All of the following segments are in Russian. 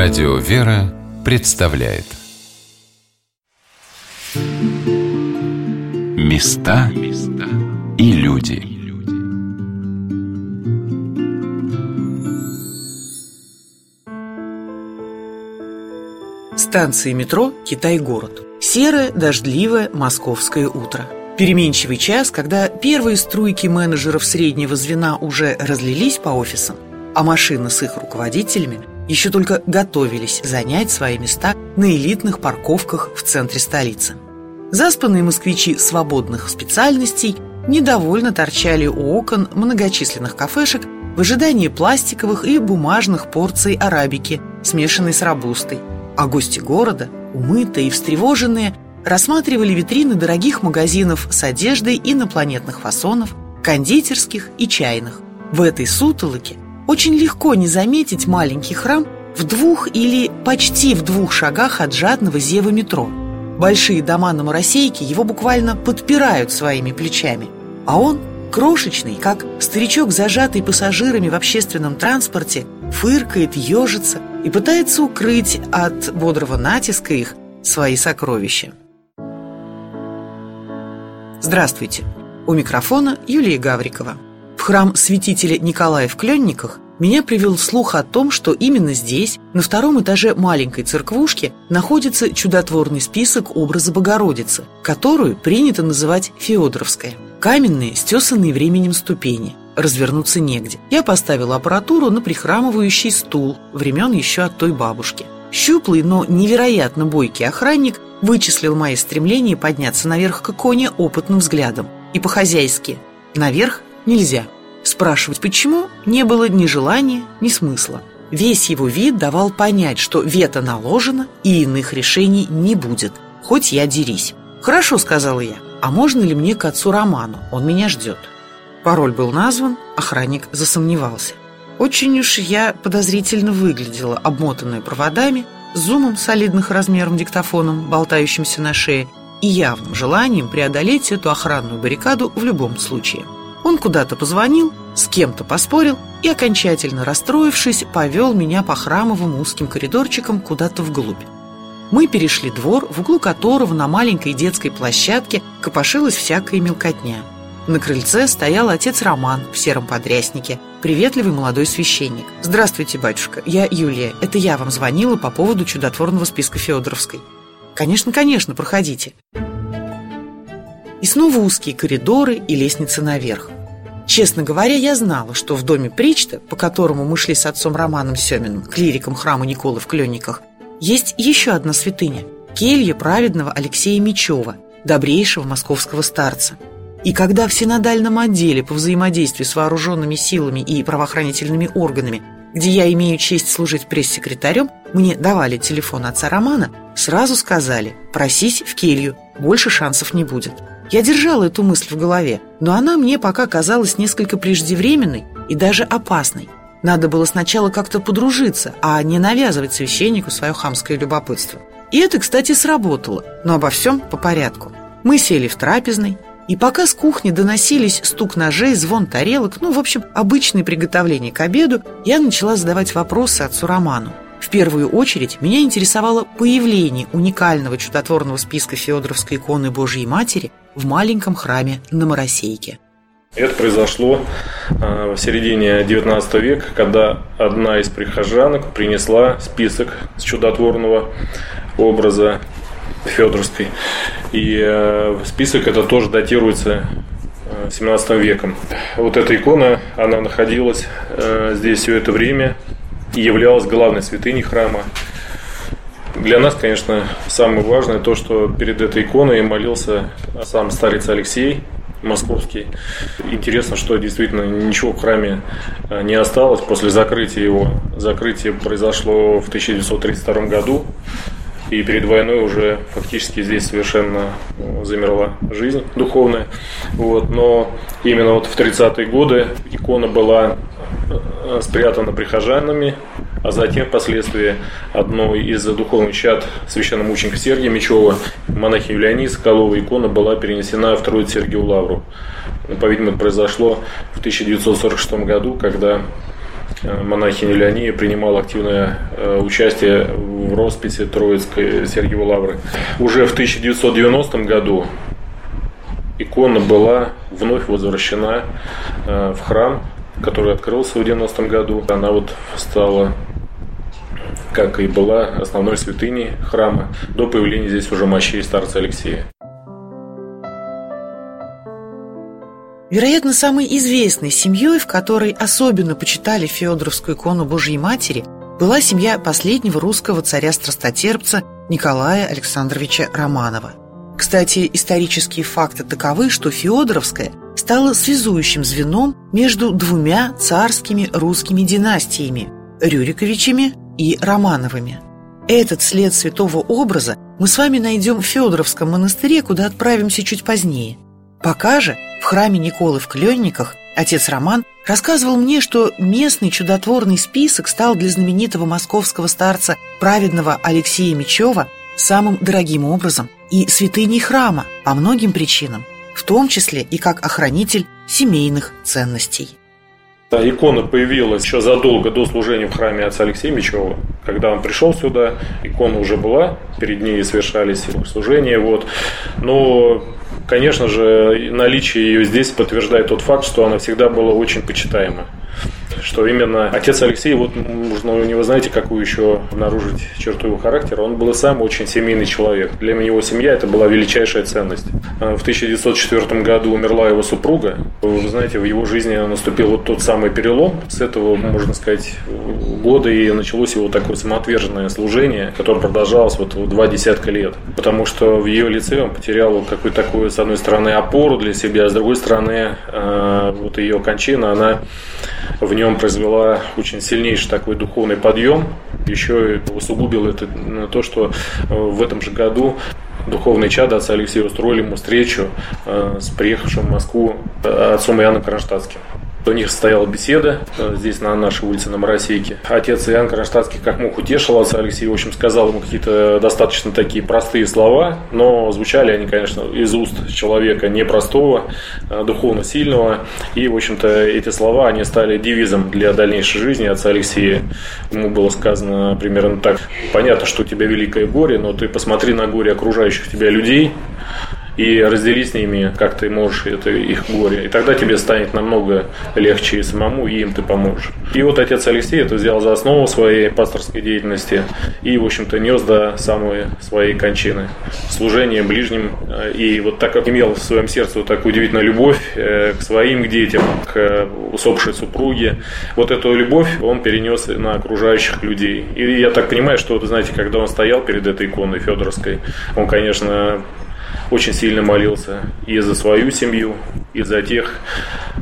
Радио «Вера» представляет. Места и люди. Станции метро «Китай-город» Серое, дождливое московское утро. Переменчивый час, когда первые струйки менеджеров среднего звена уже разлились по офисам, а машины с их руководителями – еще только готовились занять свои места на элитных парковках в центре столицы. Заспанные москвичи свободных специальностей недовольно торчали у окон многочисленных кафешек в ожидании пластиковых и бумажных порций арабики, смешанной с рабустой. А гости города, умытые и встревоженные, рассматривали витрины дорогих магазинов с одеждой инопланетных фасонов, кондитерских и чайных. В этой сутолоке – очень легко не заметить маленький храм в двух или почти в двух шагах от жадного зева метро. Большие дома на Моросейке его буквально подпирают своими плечами, а он, крошечный, как старичок, зажатый пассажирами в общественном транспорте, фыркает, ежится и пытается укрыть от бодрого натиска их свои сокровища. Здравствуйте! У микрофона Юлия Гаврикова храм святителя Николая в Кленниках меня привел слух о том, что именно здесь, на втором этаже маленькой церквушки, находится чудотворный список образа Богородицы, которую принято называть Феодоровская. Каменные, стесанные временем ступени. Развернуться негде. Я поставил аппаратуру на прихрамывающий стул, времен еще от той бабушки. Щуплый, но невероятно бойкий охранник вычислил мои стремления подняться наверх к иконе опытным взглядом. И по-хозяйски «наверх нельзя». Спрашивать почему не было ни желания, ни смысла. Весь его вид давал понять, что вето наложено и иных решений не будет, хоть я дерись. «Хорошо», — сказала я, — «а можно ли мне к отцу Роману? Он меня ждет». Пароль был назван, охранник засомневался. Очень уж я подозрительно выглядела, обмотанная проводами, зумом солидных размером диктофоном, болтающимся на шее, и явным желанием преодолеть эту охранную баррикаду в любом случае. Он куда-то позвонил, с кем-то поспорил и, окончательно расстроившись, повел меня по храмовым узким коридорчикам куда-то вглубь. Мы перешли двор, в углу которого на маленькой детской площадке копошилась всякая мелкотня. На крыльце стоял отец Роман в сером подряснике, приветливый молодой священник. «Здравствуйте, батюшка, я Юлия. Это я вам звонила по поводу чудотворного списка Федоровской». «Конечно, конечно, проходите». И снова узкие коридоры и лестница наверх. Честно говоря, я знала, что в доме Причта, по которому мы шли с отцом Романом Семиным, клириком храма Николы в Кленниках, есть еще одна святыня – келья праведного Алексея Мечева, добрейшего московского старца. И когда в синодальном отделе по взаимодействию с вооруженными силами и правоохранительными органами, где я имею честь служить пресс-секретарем, мне давали телефон отца Романа, сразу сказали «просись в келью, больше шансов не будет». Я держала эту мысль в голове, но она мне пока казалась несколько преждевременной и даже опасной. Надо было сначала как-то подружиться, а не навязывать священнику свое хамское любопытство. И это, кстати, сработало, но обо всем по порядку. Мы сели в трапезной, и пока с кухни доносились стук ножей, звон тарелок, ну, в общем, обычное приготовление к обеду, я начала задавать вопросы отцу Роману. В первую очередь меня интересовало появление уникального чудотворного списка Федоровской иконы Божьей Матери в маленьком храме на Моросейке. Это произошло а, в середине XIX века, когда одна из прихожанок принесла список с чудотворного образа Федоровской. И э, список это тоже датируется 17 э, веком. Вот эта икона, она находилась здесь все это время и являлась главной святыней храма. Для нас, конечно, самое важное то, что перед этой иконой молился сам старец Алексей московский. Интересно, что действительно ничего в храме э, не осталось после закрытия его. Закрытие произошло в 1932 году. И перед войной уже фактически здесь совершенно замерла жизнь духовная. Вот. Но именно вот в 30-е годы икона была спрятана прихожанами а затем впоследствии одной из духовных чад священномученика Сергия Мечева, монахи Юлиании Соколова, икона была перенесена в Троицу Сергию Лавру. Ну, по-видимому, это произошло в 1946 году, когда э, монахиня Леония принимала активное э, участие в росписи Троицкой Сергиевой Лавры. Уже в 1990 году икона была вновь возвращена в храм, который открылся в 90 году. Она вот стала как и была основной святыней храма до появления здесь уже мощей старца Алексея. Вероятно, самой известной семьей, в которой особенно почитали Федоровскую икону Божьей Матери, была семья последнего русского царя-страстотерпца Николая Александровича Романова. Кстати, исторические факты таковы, что Феодоровская стала связующим звеном между двумя царскими русскими династиями – Рюриковичами и Романовыми. Этот след святого образа мы с вами найдем в Федоровском монастыре, куда отправимся чуть позднее – Пока же в храме Николы в Кленниках отец Роман рассказывал мне, что местный чудотворный список стал для знаменитого московского старца праведного Алексея Мечева самым дорогим образом и святыней храма по многим причинам, в том числе и как охранитель семейных ценностей. Да, икона появилась еще задолго до служения в храме отца Алексея Мечева. Когда он пришел сюда, икона уже была, перед ней совершались служения. Вот. Но Конечно же, наличие ее здесь подтверждает тот факт, что она всегда была очень почитаема что именно отец Алексей, вот можно у него, знаете, какую еще обнаружить черту его характера, он был сам очень семейный человек. Для него семья это была величайшая ценность. А в 1904 году умерла его супруга. Вы знаете, в его жизни наступил вот тот самый перелом. С этого, можно сказать, года и началось его такое самоотверженное служение, которое продолжалось вот два десятка лет. Потому что в ее лице он потерял какую-то такую, с одной стороны, опору для себя, а с другой стороны, а, вот ее кончина, она в нем произвела очень сильнейший такой духовный подъем. Еще усугубил это то, что э, в этом же году духовные чада отца Алексея устроили ему встречу э, с приехавшим в Москву э, отцом Иоанном Кронштадтским. У них состояла беседа э, здесь, на нашей улице, на Моросейке. Отец Иоанн Кронштадтский как мог утешил отца Алексея. В общем, сказал ему какие-то достаточно такие простые слова, но звучали они, конечно, из уст человека непростого, э, духовно сильного. И, в общем-то, эти слова, они стали девизом для дальнейшей жизни отца Алексея. Ему было сказано примерно так. Понятно, что у тебя великое горе, но ты посмотри на горе окружающих тебя людей, и разделить с ними, как ты можешь это их горе. И тогда тебе станет намного легче и самому, и им ты поможешь. И вот отец Алексей это взял за основу своей пасторской деятельности и, в общем-то, нес до самой своей кончины. Служение ближним. И вот так как имел в своем сердце вот такую удивительную любовь э, к своим к детям, к усопшей супруге, вот эту любовь он перенес на окружающих людей. И я так понимаю, что, вы знаете, когда он стоял перед этой иконой Федоровской, он, конечно, очень сильно молился и за свою семью, и за тех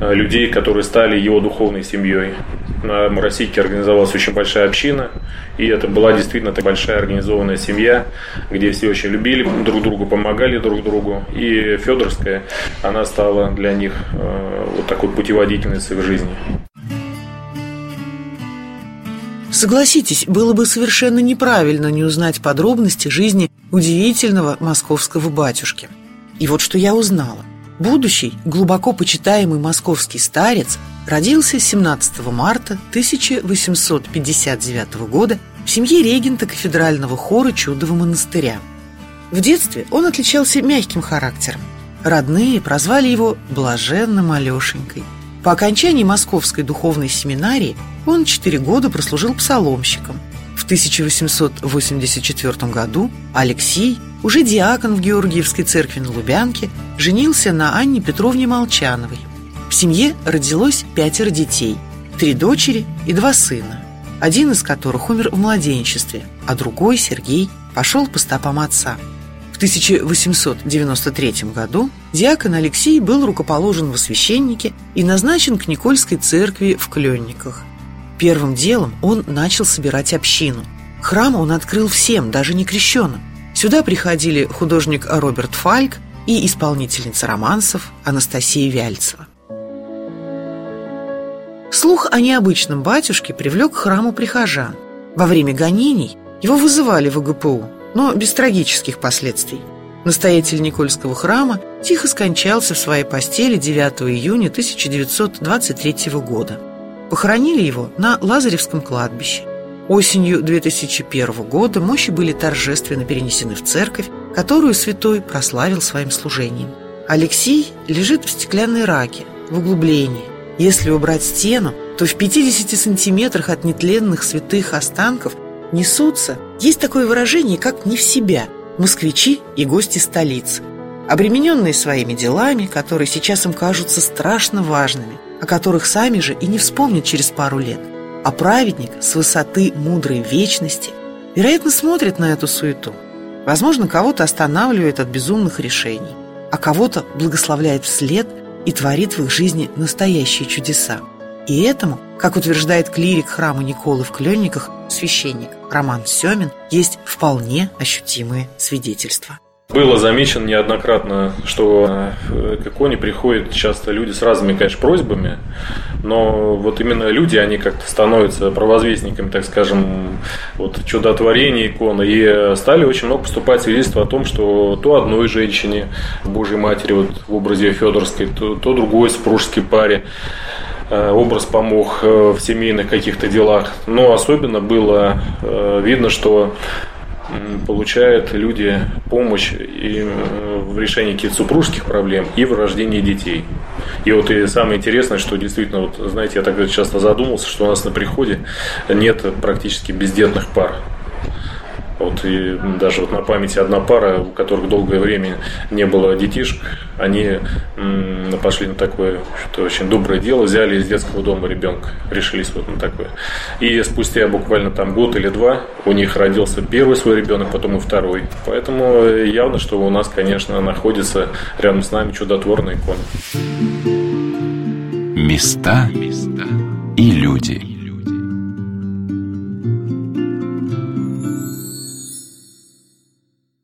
э, людей, которые стали его духовной семьей. На Моросийке организовалась очень большая община, и это была действительно такая большая организованная семья, где все очень любили друг другу, помогали друг другу. И Федоровская, она стала для них э, вот такой путеводительницей в жизни. Согласитесь, было бы совершенно неправильно не узнать подробности жизни удивительного московского батюшки. И вот что я узнала. Будущий, глубоко почитаемый московский старец родился 17 марта 1859 года в семье регента кафедрального хора Чудового монастыря. В детстве он отличался мягким характером. Родные прозвали его «блаженным Алешенькой». По окончании Московской духовной семинарии он четыре года прослужил псаломщиком. В 1884 году Алексей, уже диакон в Георгиевской церкви на Лубянке, женился на Анне Петровне Молчановой. В семье родилось пятеро детей, три дочери и два сына, один из которых умер в младенчестве, а другой, Сергей, пошел по стопам отца. В 1893 году диакон Алексей был рукоположен во священнике и назначен к Никольской церкви в Кленниках. Первым делом он начал собирать общину. Храм он открыл всем, даже не крещенным. Сюда приходили художник Роберт Фальк и исполнительница романсов Анастасия Вяльцева. Слух о необычном батюшке привлек к храму прихожан. Во время гонений его вызывали в ГПУ, но без трагических последствий. Настоятель Никольского храма тихо скончался в своей постели 9 июня 1923 года. Похоронили его на Лазаревском кладбище. Осенью 2001 года мощи были торжественно перенесены в церковь, которую святой прославил своим служением. Алексей лежит в стеклянной раке, в углублении. Если убрать стену, то в 50 сантиметрах от нетленных святых останков несутся, есть такое выражение, как «не в себя», москвичи и гости столицы, обремененные своими делами, которые сейчас им кажутся страшно важными, о которых сами же и не вспомнят через пару лет. А праведник с высоты мудрой вечности, вероятно, смотрит на эту суету. Возможно, кого-то останавливает от безумных решений, а кого-то благословляет вслед и творит в их жизни настоящие чудеса. И этому, как утверждает клирик храма Николы в Кленниках, священник Роман Семин, есть вполне ощутимые свидетельства. Было замечено неоднократно, что э, к иконе приходят часто люди с разными, конечно, просьбами, но вот именно люди, они как-то становятся провозвестниками, так скажем, вот чудотворения иконы, и стали очень много поступать свидетельства о том, что то одной женщине, Божьей Матери, вот в образе Федорской, то, то другой супружеской паре образ помог э, в семейных каких-то делах. Но особенно было видно, что получают люди помощь и э, в решении каких-то супружеских проблем и в рождении детей. И вот и самое интересное, что действительно, вот, знаете, я так часто задумался, что у нас на приходе нет практически бездетных пар. Вот и даже вот на памяти одна пара, у которых долгое время не было детишек, они пошли на такое что очень доброе дело, взяли из детского дома ребенка, решились вот на такое. И спустя буквально там год или два у них родился первый свой ребенок, потом и второй. Поэтому явно, что у нас, конечно, находится рядом с нами чудотворная икона. Места и люди.